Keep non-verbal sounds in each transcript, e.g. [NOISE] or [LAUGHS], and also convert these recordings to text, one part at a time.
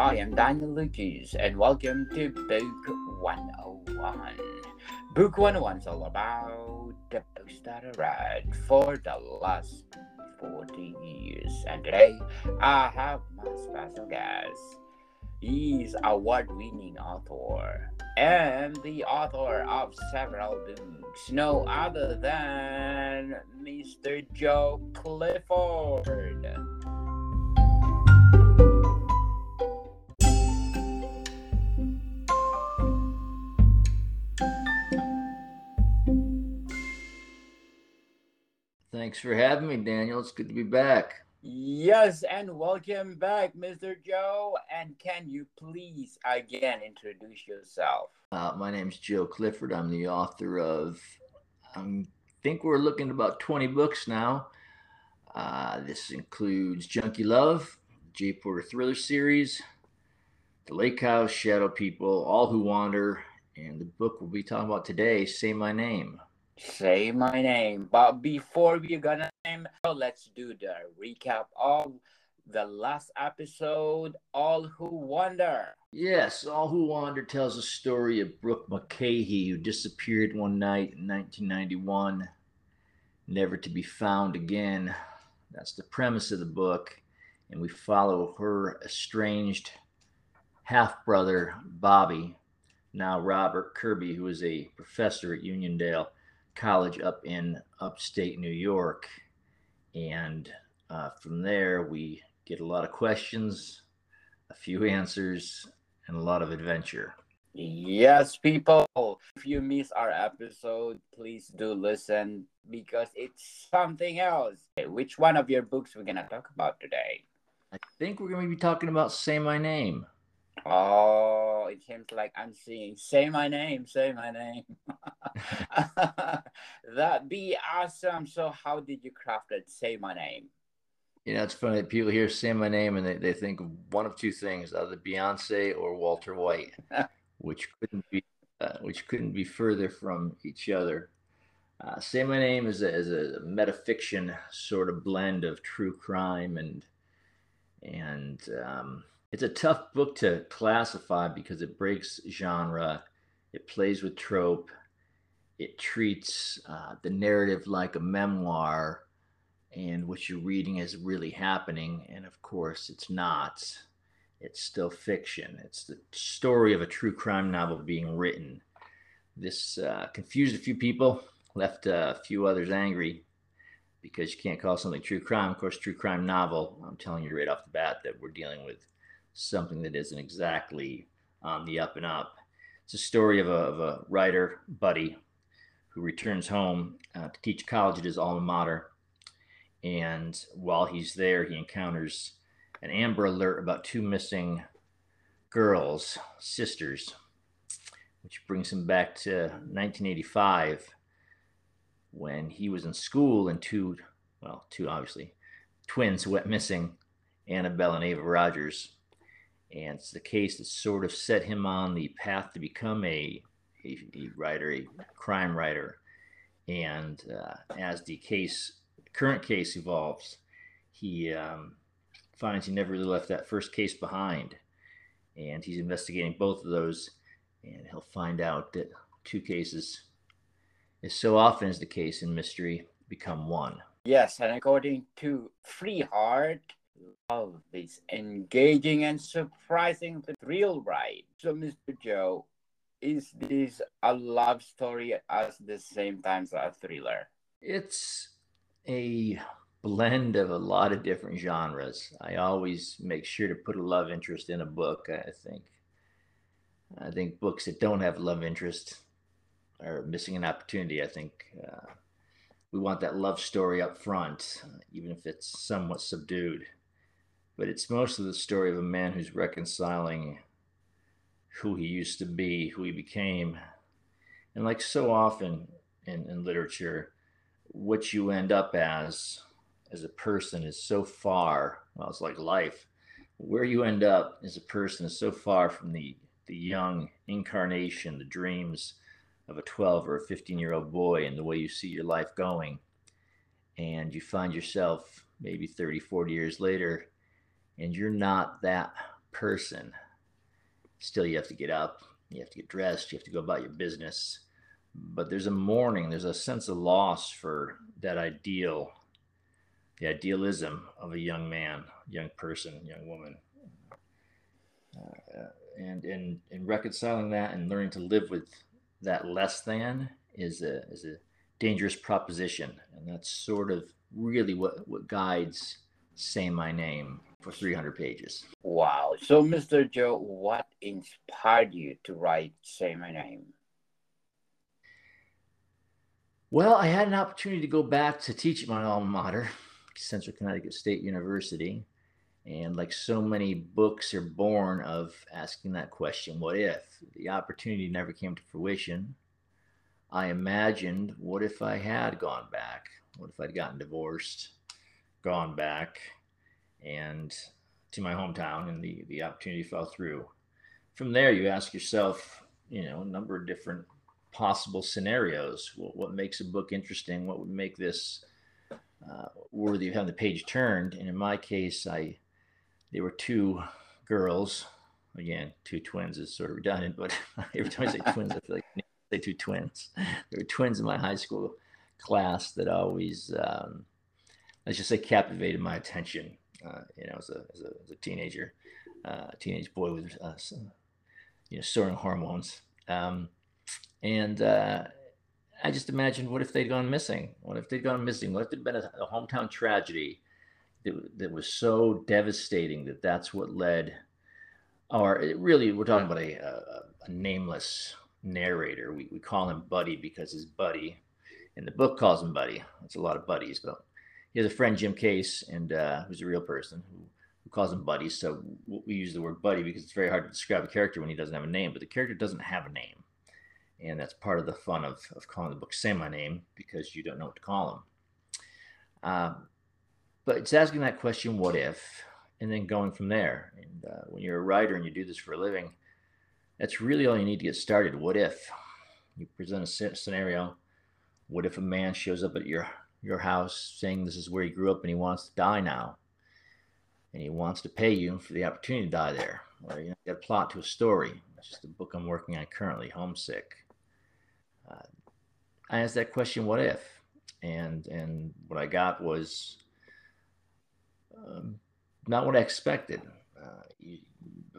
I am Daniel Lucas, and welcome to Book 101. Book 101 is all about the books that I read for the last 40 years. And today, I have my special guest. He's award-winning author and the author of several books, no other than Mr. Joe Clifford. Thanks for having me, Daniel. It's good to be back. Yes, and welcome back, Mr. Joe. And can you please again introduce yourself? Uh, my name's Joe Clifford. I'm the author of, I think we're looking at about 20 books now. Uh, this includes Junkie Love, J. Porter Thriller series, The Lake House, Shadow People, All Who Wander, and the book we'll be talking about today, Say My Name. Say my name. But before we gonna name, let's do the recap of the last episode, All Who Wander. Yes, All Who Wander tells the story of Brooke Mulcahy, who disappeared one night in 1991, never to be found again. That's the premise of the book. And we follow her estranged half brother, Bobby, now Robert Kirby, who is a professor at Uniondale college up in upstate New York. And uh, from there, we get a lot of questions, a few answers, and a lot of adventure. Yes, people. If you miss our episode, please do listen because it's something else. Which one of your books we're gonna talk about today? I think we're gonna be talking about Say My Name. Oh, it seems like I'm seeing say my name, say my name. [LAUGHS] That'd be awesome. So how did you craft it? Say my name. You know, it's funny. That people hear say my name and they, they think of one of two things, either Beyonce or Walter White, [LAUGHS] which couldn't be uh, which couldn't be further from each other. Uh, say my name is a, is a metafiction sort of blend of true crime and and um, it's a tough book to classify because it breaks genre, it plays with trope, it treats uh, the narrative like a memoir, and what you're reading is really happening. And of course, it's not. It's still fiction. It's the story of a true crime novel being written. This uh, confused a few people, left a few others angry because you can't call something true crime. Of course, true crime novel. I'm telling you right off the bat that we're dealing with something that isn't exactly on the up and up. It's a story of a, of a writer, Buddy, who returns home uh, to teach college at his alma mater. And while he's there, he encounters an Amber Alert about two missing girls, sisters, which brings him back to 1985 when he was in school and two, well, two obviously, twins went missing, Annabelle and Ava Rogers and it's the case that sort of set him on the path to become a, a, a writer, a crime writer. And uh, as the case, current case evolves, he um, finds he never really left that first case behind, and he's investigating both of those, and he'll find out that two cases, as so often is the case in mystery, become one. Yes, and according to Freeheart, love this engaging and surprising thrill ride. So, Mr. Joe, is this a love story at the same time as a thriller? It's a blend of a lot of different genres. I always make sure to put a love interest in a book. I think. I think books that don't have love interest are missing an opportunity. I think uh, we want that love story up front, even if it's somewhat subdued but it's mostly the story of a man who's reconciling who he used to be, who he became. And like so often in, in literature, what you end up as as a person is so far, well, it's like life. Where you end up as a person is so far from the, the young incarnation, the dreams of a 12 or a 15 year old boy, and the way you see your life going. And you find yourself maybe 30, 40 years later and you're not that person. Still, you have to get up, you have to get dressed, you have to go about your business. But there's a mourning, there's a sense of loss for that ideal, the idealism of a young man, young person, young woman. Uh, and in, in reconciling that and learning to live with that less than is a, is a dangerous proposition. And that's sort of really what, what guides Say My Name for 300 pages. Wow. So, Mr. Joe, what inspired you to write Say My Name? Well, I had an opportunity to go back to teach at my alma mater, Central Connecticut State University. And like so many books are born of asking that question, what if? The opportunity never came to fruition. I imagined, what if I had gone back? What if I'd gotten divorced, gone back, and to my hometown, and the, the opportunity fell through? From there, you ask yourself, you know, a number of different possible scenarios. What, what makes a book interesting? What would make this uh, worthy of having the page turned? And in my case, I there were two girls. Again, two twins is sort of redundant, but [LAUGHS] every time I say twins, I feel like I say two twins. There were twins in my high school class that always, um, let's just say, captivated my attention. Uh, you know, as a, as a, as a teenager, uh, teenage boy with, uh, some, you know, soaring hormones. Um, and uh, I just imagined, what if they'd gone missing? What if they'd gone missing? What if there'd been a, a hometown tragedy that, that was so devastating that that's what led, or really, we're talking about a, a, a nameless narrator. We, we call him Buddy because his buddy, and the book calls him Buddy. It's a lot of buddies, but he has a friend, Jim Case, and uh, who's a real person who, who calls him Buddy. So we use the word Buddy because it's very hard to describe a character when he doesn't have a name, but the character doesn't have a name. And that's part of the fun of, of calling the book Say My Name because you don't know what to call him. Um, but it's asking that question, what if, and then going from there. And uh, when you're a writer and you do this for a living, that's really all you need to get started. What if you present a scenario? What if a man shows up at your your house saying this is where he grew up and he wants to die now, and he wants to pay you for the opportunity to die there? Or you know, get a plot to a story. It's just a book I'm working on currently, Homesick. Uh, I asked that question, what if? And and what I got was um, not what I expected. Uh, you,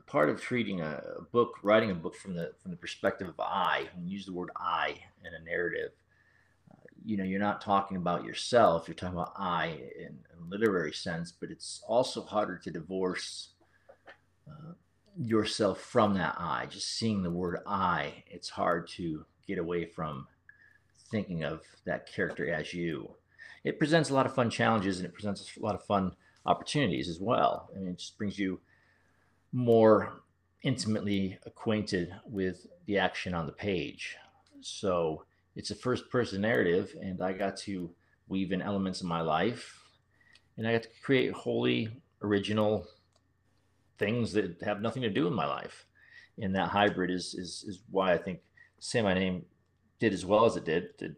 part of treating a, a, book, writing a book from the from the perspective of I, and use the word I in a narrative, you know, you're not talking about yourself. You're talking about I in, in literary sense, but it's also harder to divorce uh, yourself from that I. Just seeing the word I, it's hard to get away from thinking of that character as you. It presents a lot of fun challenges, and it presents a lot of fun opportunities as well. I mean, it just brings you more intimately acquainted with the action on the page. So it's a first person narrative, and I got to weave in elements of my life, and I got to create wholly original things that have nothing to do with my life. And that hybrid is is is why I think Say My Name did as well as it did, did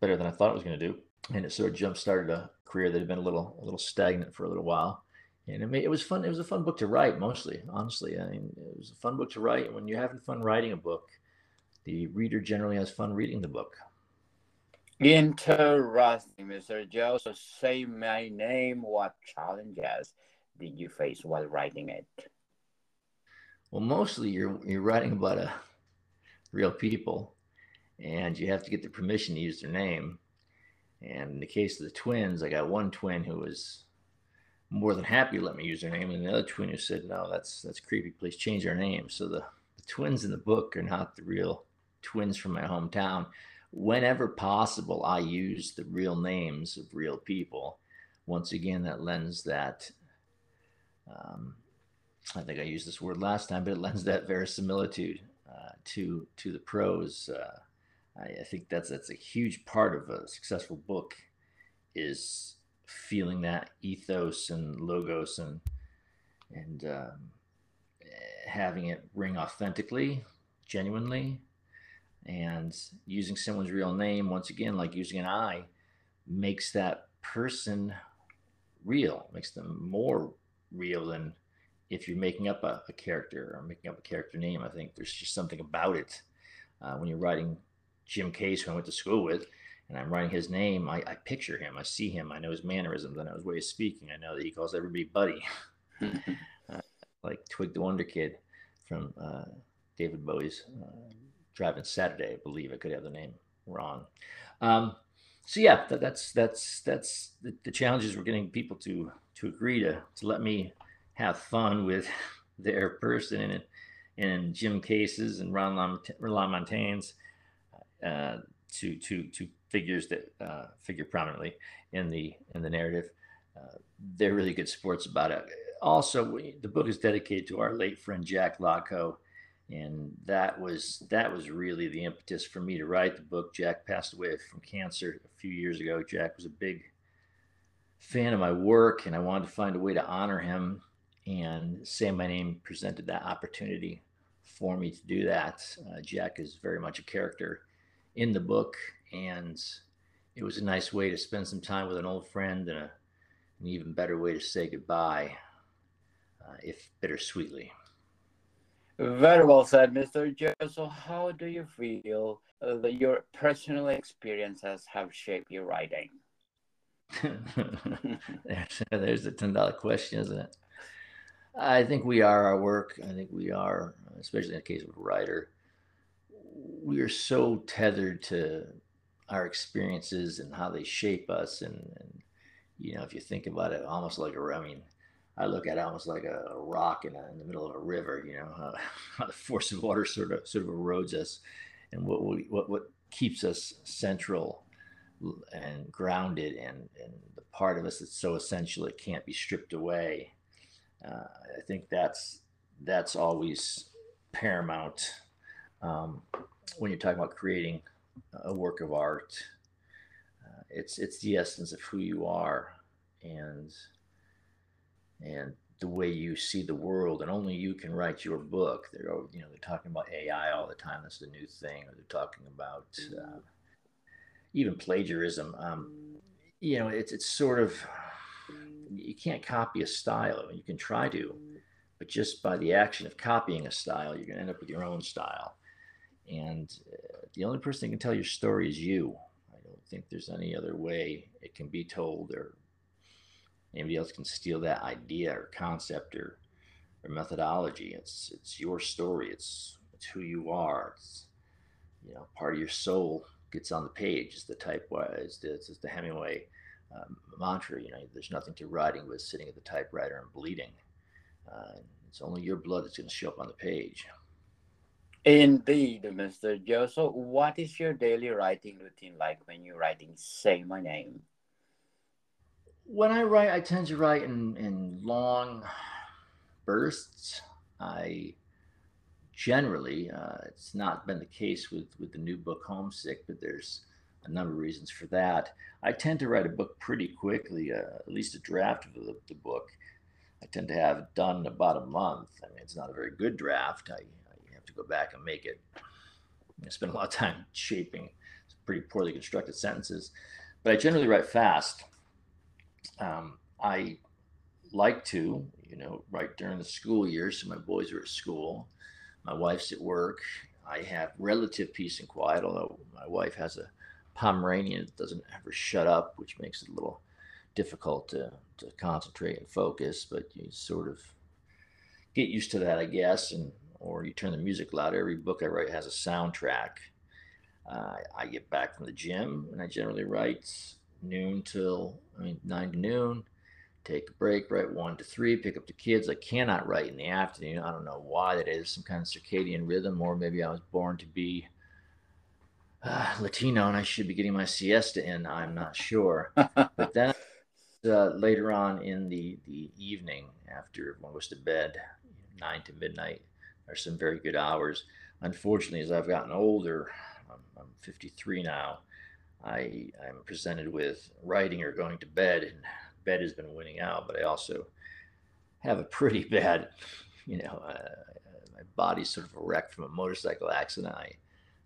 better than I thought it was going to do, and it sort of jump started a career that had been a little a little stagnant for a little while. And it, made, it was fun. It was a fun book to write, mostly. Honestly, I mean, it was a fun book to write. And when you're having fun writing a book, the reader generally has fun reading the book. Interesting, Mr. Joe. So, say my name. What challenges did you face while writing it? Well, mostly you're you're writing about a real people, and you have to get the permission to use their name. And in the case of the twins, I got one twin who was more than happy to let me use their name, and the other twin who said, "No, that's that's creepy. Please change their name." So the, the twins in the book are not the real twins from my hometown. Whenever possible, I use the real names of real people. Once again, that lends that. Um, I think I used this word last time, but it lends that verisimilitude uh, to to the prose. Uh, I, I think that's that's a huge part of a successful book is feeling that ethos and logos and and um, having it ring authentically, genuinely, and using someone's real name once again, like using an I, makes that person real, makes them more real than if you're making up a, a, character or making up a character name, I think there's just something about it. Uh, when you're writing Jim Case, who I went to school with, and I'm writing his name, I, I, picture him, I see him, I know his mannerisms, I know his way of speaking, I know that he calls everybody buddy, [LAUGHS] [LAUGHS] uh, like Twig the Wonder Kid from uh, David Bowie's uh, Driving Saturday, I believe. I could have the name wrong. Um, so yeah, that, that's that's that's the, the challenges we're getting people to to agree to to let me have fun with [LAUGHS] their person and and Jim Cases and Ron LaMontaigne's uh, to to to figures that uh, figure prominently in the in the narrative. Uh, they're really good sports about it. Also, we, the book is dedicated to our late friend Jack Laco, and that was that was really the impetus for me to write the book. Jack passed away from cancer a few years ago. Jack was a big fan of my work, and I wanted to find a way to honor him. And Say My Name presented that opportunity for me to do that. Uh, Jack is very much a character in the book, and it was a nice way to spend some time with an old friend and a, an even better way to say goodbye, uh, if bittersweetly. Very well said, Mr. Joe. So, how do you feel uh, that your personal experiences have shaped your writing? [LAUGHS] there's, there's a ten dollar question, isn't it? I think we are our work. I think we are, especially in the case of a writer, we are so tethered to our experiences and how they shape us. And, and you know, if you think about it, almost like a, I mean, I look at it almost like a, a rock in, a, in, the middle of a river. You know, how, [LAUGHS] the force of water sort of sort of erodes us, and what we, what what keeps us central and grounded, and and the part of us that's so essential it can't be stripped away. Uh, I think that's that's always paramount um, when you're talking about creating a work of art. Uh, it's it's the essence of who you are, and and the way you see the world, and only you can write your book. They're you know they're talking about AI all the time. That's the new thing. Or they're talking about uh, even plagiarism. Um, you know, it's it's sort of you can't copy a style. You can try to, but just by the action of copying a style, you're going to end up with your own style. And uh, the only person that can tell your story is you. I don't think there's any other way it can be told or anybody else can steal that idea or concept or, or methodology. It's it's your story. It's it's who you are. It's you know part of your soul gets on the page. Is the type is the, is the Hemingway um, mantra. You know, there's nothing to writing but sitting at the typewriter and bleeding. Uh, it's only your blood that's going to show up on the page. Indeed, Mr. Joe. So, what is your daily writing routine like when you're writing Say My Name? When I write, I tend to write in, in long bursts. I generally, uh, it's not been the case with, with the new book Homesick, but there's a number of reasons for that. I tend to write a book pretty quickly, uh, at least a draft of the, the, book. I tend to have it done in about a month. I mean, it's not a very good draft. I, I have to go back and make it. I spend a lot of time [LAUGHS] shaping pretty poorly constructed sentences, but I generally write fast. Um, I like to, you know, right during the school year. So my boys are at school, my wife's at work. I have relative peace and quiet, although my wife has a Pomeranian that doesn't ever shut up, which makes it a little difficult to, to concentrate and focus. But you sort of get used to that, I guess, and or you turn the music loud. Every book I write has a soundtrack. Uh, I get back from the gym, and I generally write noon till I mean nine to noon. Take a break, write one to three, pick up the kids. I cannot write in the afternoon. I don't know why that is. Some kind of circadian rhythm, or maybe I was born to be uh, Latino and I should be getting my siesta in. I'm not sure. [LAUGHS] but then uh, later on in the, the evening, after everyone goes to bed, nine to midnight, are some very good hours. Unfortunately, as I've gotten older, I'm, I'm 53 now. I I'm presented with writing or going to bed, and bed has been winning out. But I also have a pretty [LAUGHS] bad, you know, uh, my body's sort of a wreck from a motorcycle accident. I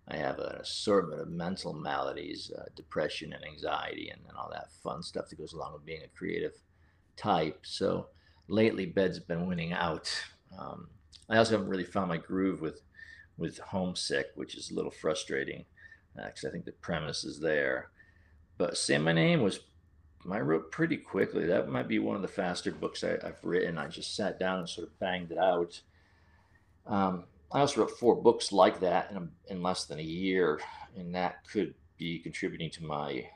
I have an assortment of mental maladies, uh, depression and anxiety, and, and all that fun stuff that goes along with being a creative type. So lately bed's been winning out. Um, I also haven't really found my groove with with homesick, which is a little frustrating because I think the premise is there. But say my name was I wrote pretty quickly. That might be one of the faster books I, have written. I just sat down and sort of banged it out. Um, I also wrote four books like that in, a, in less than a year, and that could be contributing to my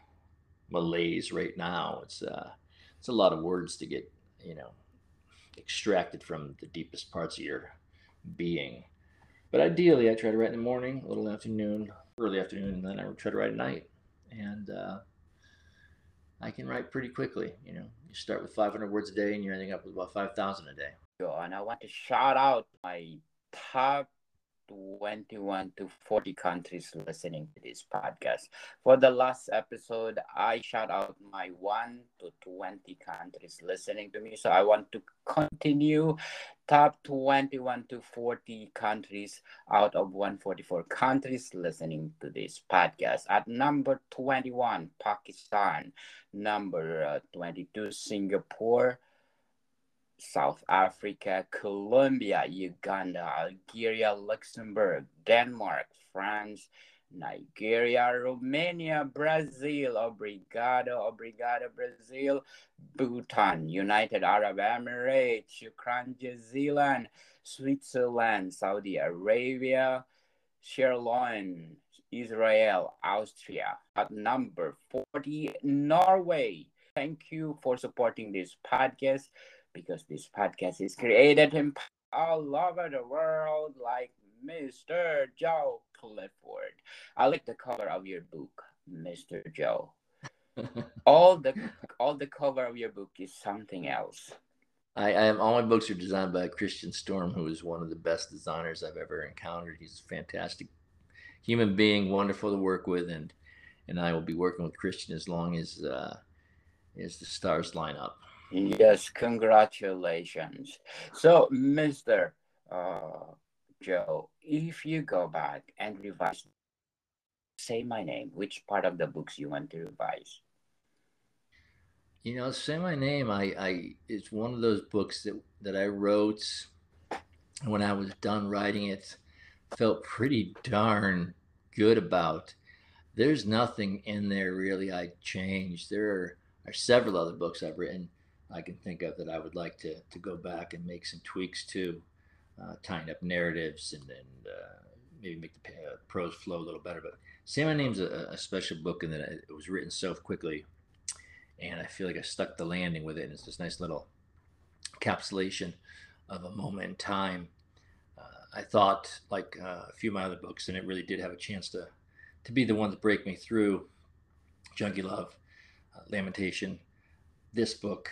malaise right now. It's uh, it's a lot of words to get, you know, extracted from the deepest parts of your being. But ideally, I try to write in the morning, a little afternoon, early afternoon, and then I would try to write at night. And uh, I can write pretty quickly. You know, you start with 500 words a day, and you're ending up with about 5,000 a day. And I want to shout out my top 21 to 40 countries listening to this podcast. For the last episode, I shout out my 1 to 20 countries listening to me. So I want to continue top 21 to 40 countries out of 144 countries listening to this podcast. At number 21, Pakistan. Number uh, 22, Singapore. South Africa, Colombia, Uganda, Algeria, Luxembourg, Denmark, France, Nigeria, Romania, Brazil, obrigado, obrigado, Brazil, Bhutan, United Arab Emirates, Ukraine, New Zealand, Switzerland, Saudi Arabia, Sierra Leone, Israel, Austria. At number 40, Norway. Thank you for supporting this podcast because this podcast is created in all over the world, like Mr. Joe Clifford. I like the cover of your book, Mr. Joe. [LAUGHS] all the all the cover of your book is something else. I, I am all my books are designed by Christian Storm, who is one of the best designers I've ever encountered. He's a fantastic human being, wonderful to work with, and and I will be working with Christian as long as uh, as the stars line up. Yes, congratulations. So, Mr. Uh, Joe, if you go back and revise, say my name, which part of the books you want to revise? You know, say my name. I, I, it's one of those books that that I wrote when I was done writing it. Felt pretty darn good about. There's nothing in there really I changed. There are, are several other books I've written I can think of that I would like to to go back and make some tweaks to, uh, tying up narratives and and uh, maybe make the uh, prose flow a little better. But Say My Name's a, a special book and that it was written so quickly, and I feel like I stuck the landing with it. And it's this nice little encapsulation of a moment in time. Uh, I thought, like uh, a few of my other books, and it really did have a chance to to be the one to break me through. Junkie Love, uh, Lamentation, this book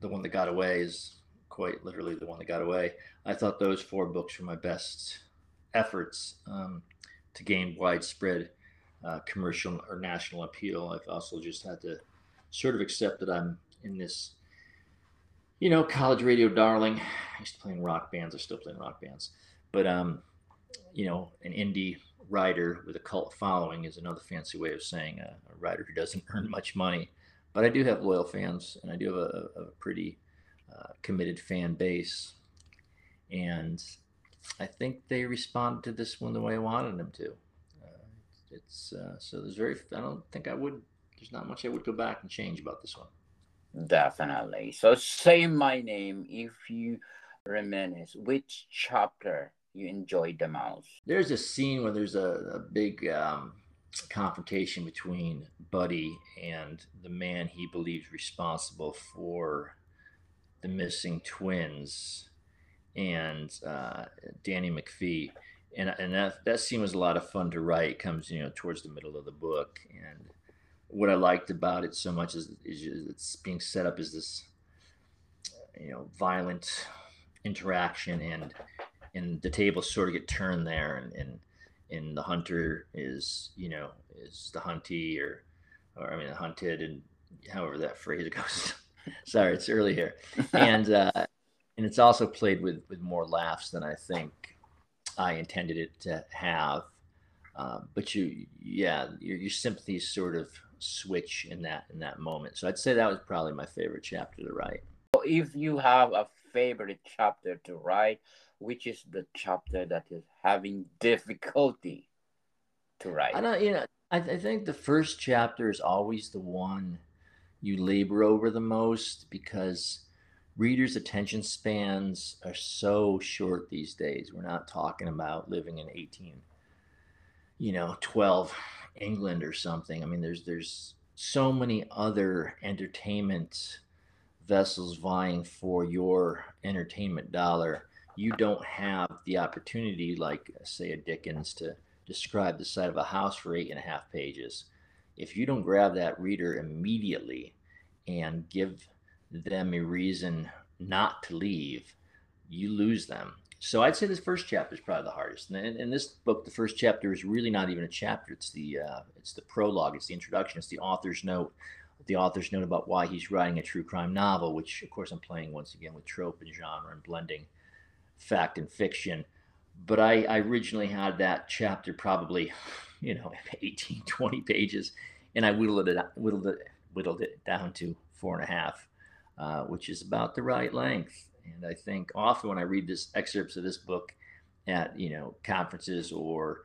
the one that got away is quite literally the one that got away. I thought those four books were my best efforts um, to gain widespread uh, commercial or national appeal. I've also just had to sort of accept that I'm in this, you know, college radio darling. I used to play in rock bands. I still play in rock bands, but um, you know, an indie writer with a cult following is another fancy way of saying a, a writer who doesn't [LAUGHS] earn much money but I do have loyal fans, and I do have a, a pretty uh, committed fan base, and I think they responded to this one the way I wanted them to. Uh, it's uh, so there's very. I don't think I would. There's not much I would go back and change about this one. Definitely. So say my name if you reminisce. Which chapter you enjoyed the most? There's a scene where there's a, a big um, confrontation between Buddy and the man he believes responsible for the missing twins and uh, Danny McPhee. And, and that, that scene was a lot of fun to write. It comes, you know, towards the middle of the book. And what I liked about it so much is, is it's being set up as this, you know, violent interaction and and the tables sort of get turned there and, and and the hunter is you know is the huntee or or I mean the hunted and however that phrase [LAUGHS] goes. Sorry, it's early here, [LAUGHS] and uh, and it's also played with with more laughs than I think I intended it to have. Uh, but you, yeah, your your sympathies sort of switch in that in that moment. So I'd say that was probably my favorite chapter to write. If you have a favorite chapter to write, which is the chapter that is having difficulty to write? I don't, you know, I, I think the first chapter is always the one you labor over the most because readers' attention spans are so short these days. We're not talking about living in 18, you know, 12 England or something. I mean, there's there's so many other entertainment vessels vying for your entertainment dollar. You don't have the opportunity, like say a Dickens, to describe the side of a house for eight and a half pages. If you don't grab that reader immediately and give them a reason not to leave, you lose them. So I'd say this first chapter is probably the hardest. And in, this book, the first chapter is really not even a chapter. It's the uh, it's the prologue. It's the introduction. It's the author's note. The author's note about why he's writing a true crime novel, which of course I'm playing once again with trope and genre and blending fact and fiction. But I, I originally had that chapter probably, you know, [LAUGHS] 18, 20 pages, and I whittled it whittled it whittled it down to four and a half, uh, which is about the right length. And I think often when I read this excerpts of this book at you know conferences or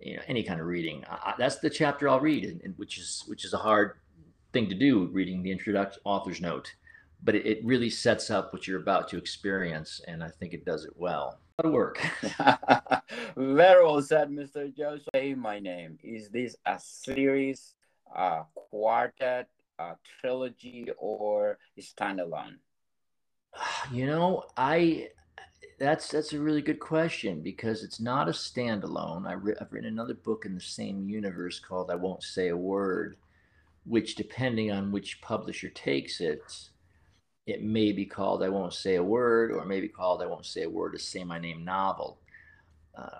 you know any kind of reading, I, that's the chapter I'll read, and, and, which is which is a hard thing to do, reading the introduction author's note. But it, it really sets up what you're about to experience, and I think it does it well. A lot of work. [LAUGHS] Very well said, Mr. Joseph. Say my name. Is this a series, a quartet, a trilogy, or standalone? [SIGHS] You know, I that's that's a really good question because it's not a standalone. I re- I've written another book in the same universe called "I Won't Say a Word," which, depending on which publisher takes it, it may be called "I Won't Say a Word" or it may be called "I Won't Say a Word" to say my name novel. Uh,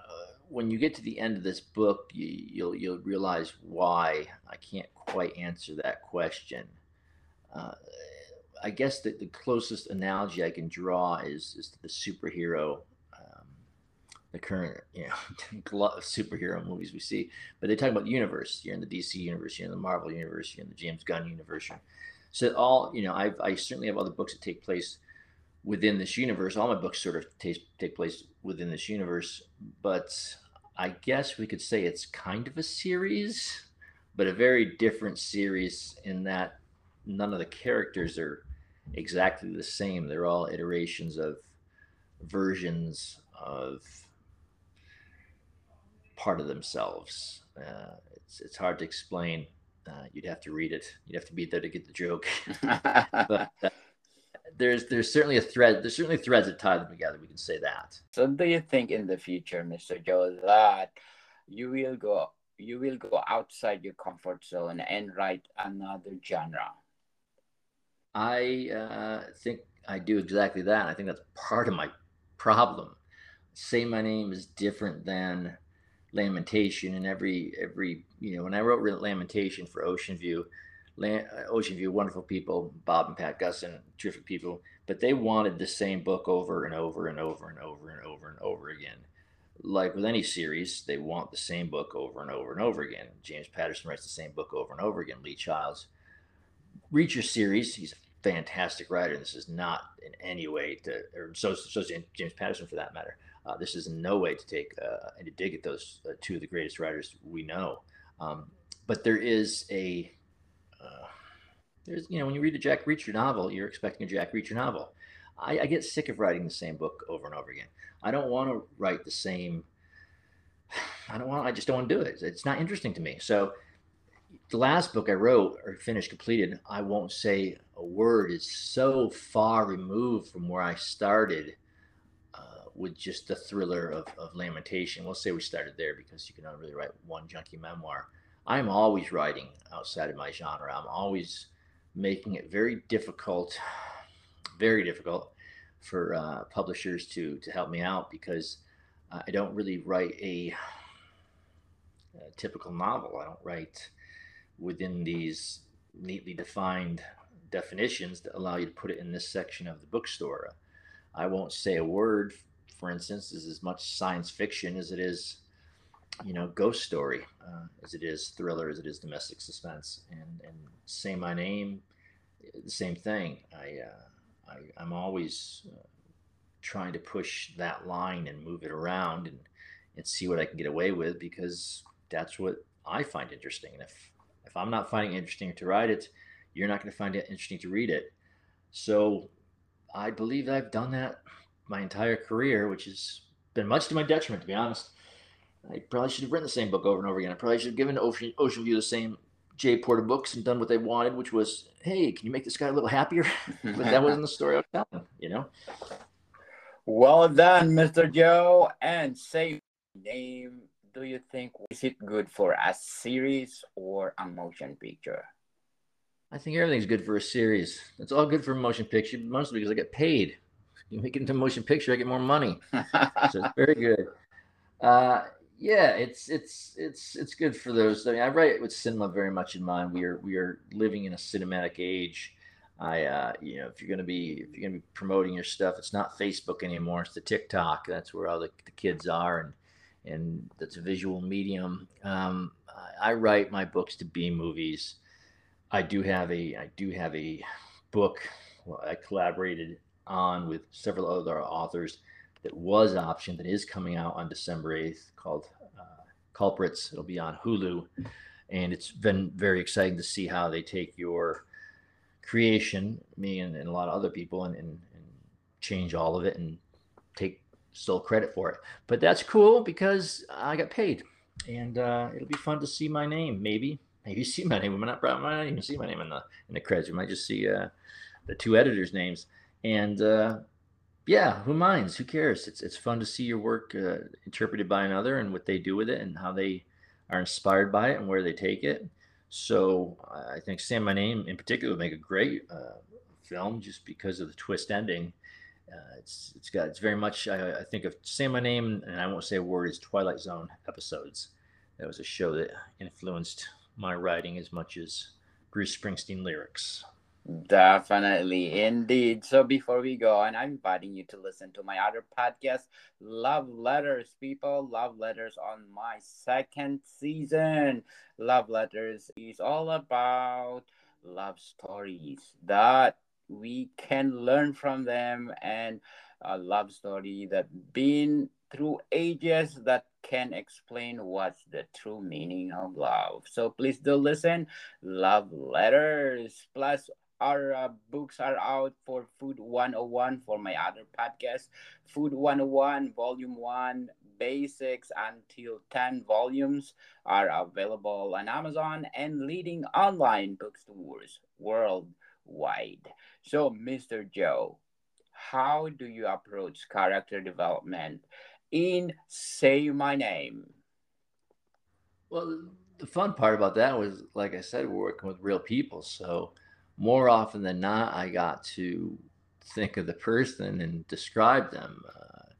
when you get to the end of this book, you, you'll you'll realize why I can't quite answer that question. Uh, I guess that the closest analogy I can draw is is the superhero, the current you know [LAUGHS] superhero movies we see. But they talk about the universe. You're in the DC universe. You're in the Marvel universe. You're in the James Gunn universe. So all you know, I I certainly have other books that take place within this universe. All my books sort of take take place within this universe, but I guess we could say it's kind of a series, but a very different series in that none of the characters are exactly the same. They're all iterations of versions of part of themselves. Uh, it's it's hard to explain. Uh, you'd have to read it. You'd have to be there to get the joke. [LAUGHS] but uh, there's there's certainly a thread. There's certainly threads that tie them together. We can say that. So, do you think in the future, Mr. Joe, that you will go you will go outside your comfort zone and write another genre? I uh, think I do exactly that. I think that's part of my problem. Say my name is different than lamentation and every every you know when I wrote lamentation for Ocean View, uh, Ocean View, wonderful people, Bob and Pat Gusson, terrific people, but they wanted the same book over and over and over and over and over and over again. Like with any series, they want the same book over and over and over again. James Patterson writes the same book over and over again. Lee Childs Reacher series. He's a fantastic writer. and This is not in any way to, or so, so James Patterson for that matter. Uh, this is no way to take uh, and to dig at those uh, two of the greatest writers we know. Um, but there is a, uh, there's you know when you read a Jack Reacher novel, you're expecting a Jack Reacher novel. I, I get sick of writing the same book over and over again. I don't want to write the same. [SIGHS] I don't want. I just don't want to do it. It's not interesting to me. So the last book I wrote or finished completed, I won't say a word, is so far removed from where I started with just the thriller of, of lamentation. We'll say we started there because you can only really write one junkie memoir. I'm always writing outside of my genre. I'm always making it very difficult, very difficult for uh, publishers to to help me out because uh, I don't really write a, a typical novel. I don't write within these neatly defined definitions that allow you to put it in this section of the bookstore. I won't say a word, for instance, is as much science fiction as it is, you know, ghost story, uh, as it is thriller, as it is domestic suspense. And, and say my name, the same thing. I, uh, I, am always uh, trying to push that line and move it around and and see what I can get away with because that's what I find interesting. And if if I'm not finding it interesting to write it, you're not going to find it interesting to read it. So I believe I've done that my entire career, which has been much to my detriment, to be honest. I probably should have written the same book over and over again. I probably should have given Ocean, Ocean View the same J. Porter books and done what they wanted, which was, hey, can you make this guy a little happier? [LAUGHS] but that wasn't the story I was telling, you know? Well done, Mr. Joe. And say name do you think is it good for a series or a motion picture? I think everything's good for a series. It's all good for a motion picture, mostly because I get paid. You make it into motion picture, I get more money. [LAUGHS] so it's very good. Uh, yeah, it's it's it's it's good for those. I mean, I write with cinema very much in mind. We are we are living in a cinematic age. I uh, you know, if you're gonna be if you're gonna be promoting your stuff, it's not Facebook anymore. It's the TikTok. That's where all the, the kids are, and and that's a visual medium. Um, I write my books to be movies. I do have a I do have a book well, I collaborated on with several other authors that was optioned that is coming out on December 8th called uh, Culprits. It'll be on Hulu. And it's been very exciting to see how they take your creation, me and, and a lot of other people, and, and, and change all of it and take still credit for it. But that's cool because I got paid. And uh, it'll be fun to see my name, maybe. Maybe [LAUGHS] see my name. We might not, might not even see my name in the in the credits. We might just see uh, the two editors' names. And uh, yeah, who minds? Who cares? It's it's fun to see your work uh, interpreted by another and what they do with it and how they are inspired by it and where they take it. So I think Sam My Name in particular would make a great uh, film just because of the twist ending. Uh, it's it's got it's very much I, I, think of Say My Name and I won't say a word is Twilight Zone episodes. That was a show that influenced my writing as much as Bruce Springsteen lyrics. Definitely, indeed. So before we go on, I'm inviting you to listen to my other podcast, Love Letters. People, Love Letters on my second season. Love Letters is all about love stories that we can learn from them and a love story that been through ages that can explain what's the true meaning of love. So please do listen. Love letters. Plus our uh, books are out for Food 101 for my other podcast. Food 101, Volume 1, Basics until 10 volumes are available on Amazon and leading online bookstores worldwide. So, Mr. Joe, how do you approach character development in Say My Name? Well, the fun part about that was, like I said, we're working with real people. So, more often than not, I got to think of the person and describe them. Uh,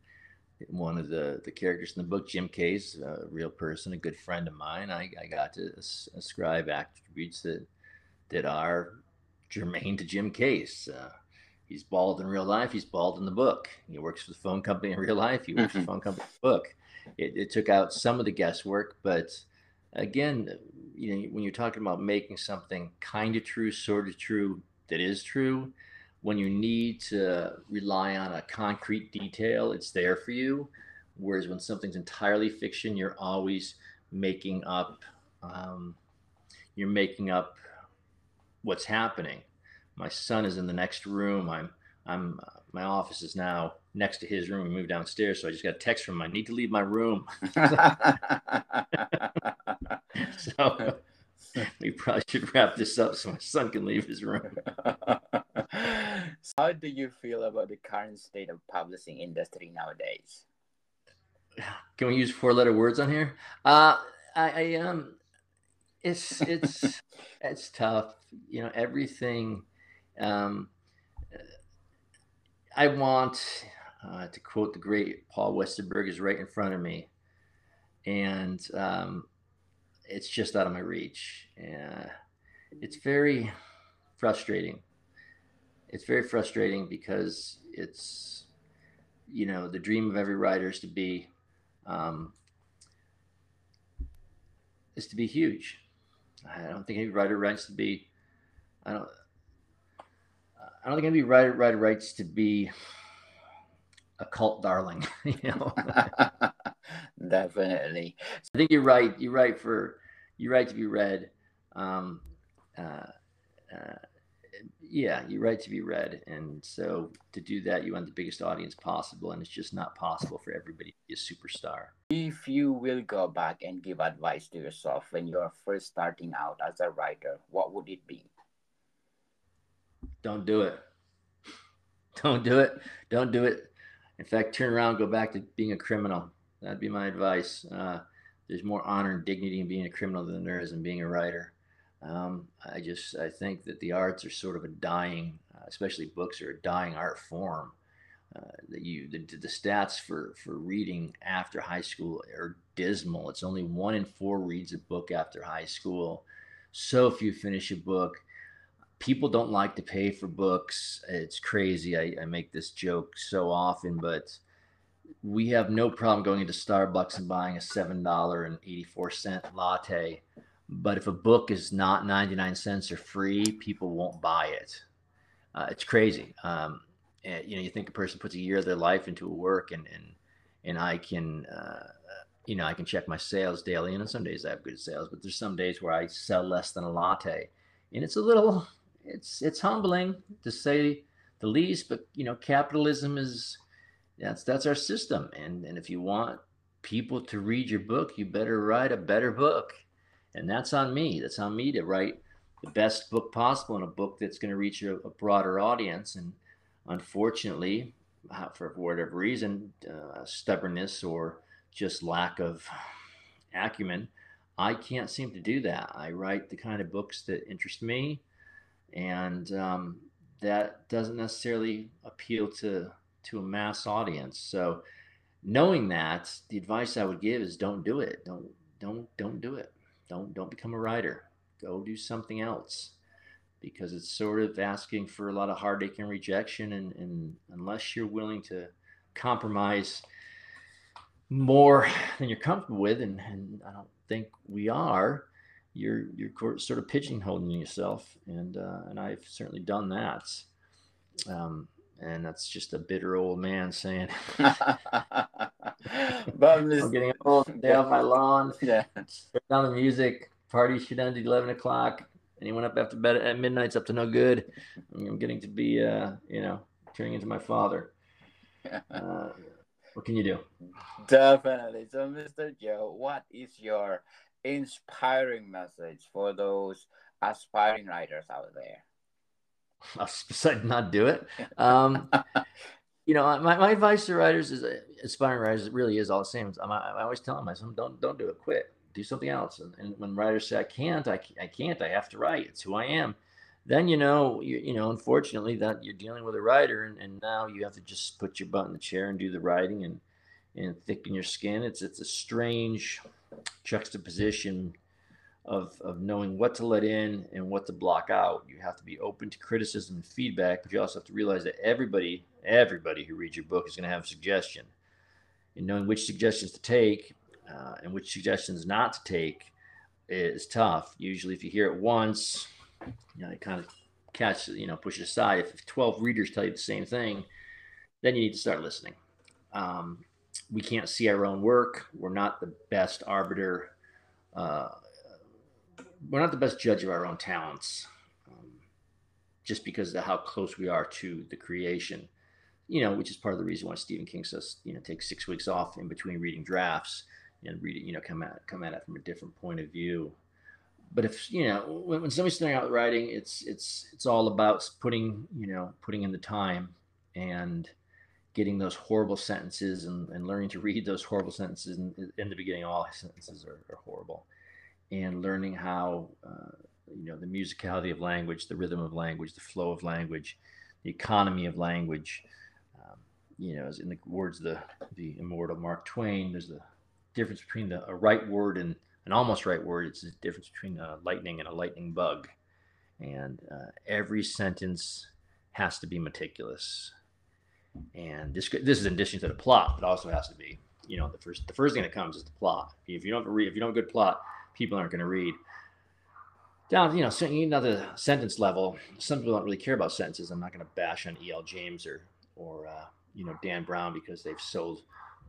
one of the, the characters in the book, Jim Case, a real person, a good friend of mine, I, I got to ascribe attributes that that are germane to Jim Case. Uh, he's bald in real life. He's bald in the book. He works for the phone company in real life. He works mm-hmm. for the phone company in the book. It, it took out some of the guesswork, but again, you know, when you're talking about making something kind of true, sort of true, that is true, when you need to rely on a concrete detail, it's there for you. Whereas when something's entirely fiction, you're always making up, um, you're making up what's happening. My son is in the next room. I'm, I'm, uh, my office is now next to his room. We moved downstairs, so I just got a text from him. I need to leave my room. [LAUGHS] so [LAUGHS] we probably should wrap this up so my son can leave his room. How do you feel about the current state of publishing industry nowadays? Can we use four letter words on here? Uh, I, I um, it's it's [LAUGHS] it's tough. You know, everything. Um, I want uh, to quote the great Paul Westerberg is right in front of me, and um, it's just out of my reach. Uh, it's very frustrating. It's very frustrating because it's, you know, the dream of every writer is to be, um, is to be huge. I don't think any writer writes to be. I don't. I don't think any writer writer writes to be a cult darling. [LAUGHS] you know, [LAUGHS] definitely. I think you're right. You're right for you're right to be read. Um, uh, uh, yeah, you're right to be read. And so to do that, you want the biggest audience possible, and it's just not possible for everybody to be a superstar. If you will go back and give advice to yourself when you're first starting out as a writer, what would it be? Don't do it. [LAUGHS] Don't do it. Don't do it. In fact, turn around, go back to being a criminal. That'd be my advice. Uh, there's more honor and dignity in being a criminal than there is in being a writer. Um, I just I think that the arts are sort of a dying, uh, especially books are a dying art form. Uh, that you the, the stats for for reading after high school are dismal. It's only one in four reads a book after high school. So few finish a book. People don't like to pay for books. It's crazy. I, I make this joke so often, but we have no problem going into Starbucks and buying a seven dollar and eighty four cent latte but if a book is not 99 cents or free, people won't buy it. Uh, it's crazy. Um, and, you know, you think a person puts a year of their life into a work and, and, and I can, uh, you know, I can check my sales daily and some days I have good sales, but there's some days where I sell less than a latte and it's a little, it's, it's humbling to say the least, but you know, capitalism is, that's, that's our system. And, and if you want people to read your book, you better write a better book and that's on me. That's on me to write the best book possible and a book that's going to reach a, a broader audience. And unfortunately, uh, for whatever reason, uh, stubbornness or just lack of acumen, I can't seem to do that. I write the kind of books that interest me, and um, that doesn't necessarily appeal to to a mass audience. So, knowing that, the advice I would give is don't do it. Don't don't don't do it don't don't become a writer go do something else because it's sort of asking for a lot of heartache and rejection and, and unless you're willing to compromise more than you're comfortable with and, and i don't think we are you're you're sort of pigeonholing yourself and uh, and i've certainly done that um, and that's just a bitter old man saying [LAUGHS] but I'm, getting old. Stay off my lawn. [LAUGHS] Yeah. Turn down the music. Party should end at eleven o'clock. Anyone up after bed at midnight's up to no good. I'm getting to be, uh, you know, turning into my father. [LAUGHS] Uh, what can you do? Definitely. So, Mr. Joe, what is your inspiring message for those aspiring writers out there? [LAUGHS] Besides not do it. [LAUGHS] Um, you know, my, my advice to writers is uh, aspiring writers really is all the same. I'm, I always tell them, myself, don't don't do it. Quit. Do something else. And, and when writers say, I can't, I, I can't, I have to write. It's who I am. Then you know, you, you know, unfortunately, that you're dealing with a writer, and, and now you have to just put your butt in the chair and do the writing and and thicken your skin. It's it's a strange juxtaposition of, of knowing what to let in and what to block out. You have to be open to criticism and feedback, but you also have to realize that everybody, everybody who reads your book is going to have a suggestion. And knowing which suggestions to take uh, and which suggestions not to take is tough. Usually, if you hear it once, you know, it kind of catch, you know, push it aside. If 12 readers tell you the same thing, then you need to start listening. Um, we can't see our own work. We're not the best arbiter. Uh, we're not the best judge of our own talents um, just because of how close we are to the creation you know which is part of the reason why stephen king says you know take six weeks off in between reading drafts and read it you know come at come at it from a different point of view but if you know when, when somebody's starting out writing it's it's it's all about putting you know putting in the time and getting those horrible sentences and, and learning to read those horrible sentences in, in the beginning all sentences are, are horrible and learning how uh, you know the musicality of language, the rhythm of language, the flow of language, the economy of language. Um, you know, as in the words of the the immortal Mark Twain, there's a difference between the, a right word and an almost right word. It's the difference between a lightning and a lightning bug, and uh, every sentence has to be meticulous. And this this is in addition to the plot, but also has to be. You know, the first the first thing that comes is the plot. If you don't have a re, if you don't good plot, people aren't going to read. down, you know, you know the sentence level. Some people don't really care about sentences. I'm not going to bash on E.L. James or or uh, you know Dan Brown because they've sold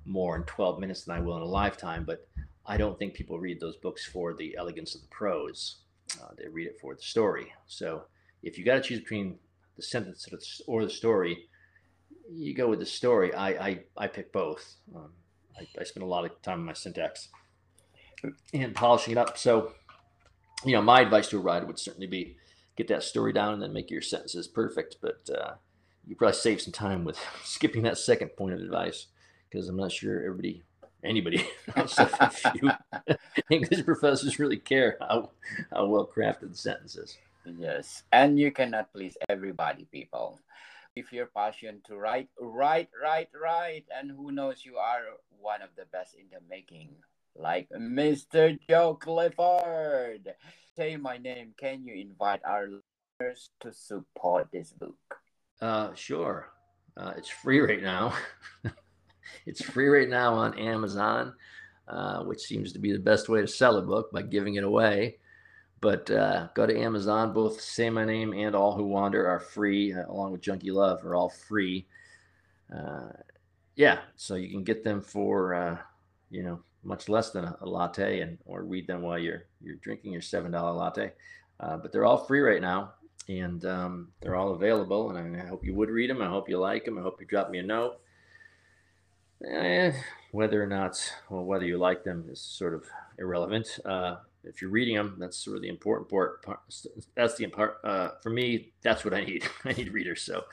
more in 12 minutes than I will in a lifetime. But I don't think people read those books for the elegance of the prose. Uh, they read it for the story. So if you got to choose between the sentence or the story, you go with the story. I I, I pick both. Um, I, I spend a lot of time on my syntax and polishing it up. So you know, my advice to a writer would certainly be get that story down and then make your sentences perfect. But uh, you probably save some time with [LAUGHS] skipping that second point of advice because I'm not sure everybody, anybody, [LAUGHS] [LAUGHS] English professors really care how, how well crafted the sentences. Yes, and you cannot please everybody, people. If you're passionate to write, write, write, write, and who knows, you are one of the best in the making like Mr. Joe Clifford. Say my name. Can you invite our listeners to support this book? Uh, sure. Uh, it's free right now. [LAUGHS] it's free right now on Amazon, uh, which seems to be the best way to sell a book by giving it away. But uh, go to Amazon. Both Say My Name and All Who Wander are free, uh, along with Junkie Love are all free. Uh, yeah, so you can get them for uh, you know much less than a, a, latte and or read them while you're you're drinking your seven dollar latte. Uh, but they're all free right now, and um, they're all available. And I hope you would read them. I hope you like them. I hope you drop me a note. Eh, whether or not, well, whether you like them is sort of irrelevant. Uh, if you're reading them, that's sort of the important part. That's the important uh, for me. That's what I need. [LAUGHS] I need readers. So,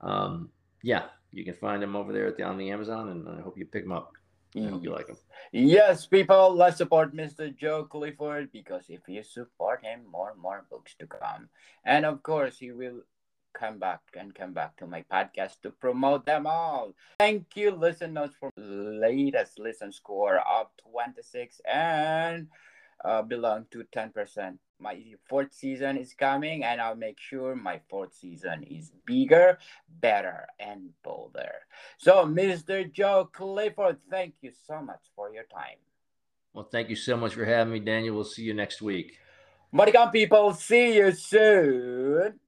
um, yeah, you can find them over there the, on the Amazon, and I hope you pick them up. I hope you like them. Yes, people, let's support Mr. Joe Clifford because if you support him, more and more books to come. And of course, he will come back and come back to my podcast to promote them all. Thank you, listeners, for latest listen score of 26 and uh, belong to 10% my fourth season is coming and I'll make sure my fourth season is bigger, better, and bolder. So, Mr. Joe Clifford, thank you so much for your time. Well, thank you so much for having me, Daniel. We'll see you next week. Maricam people, see you soon.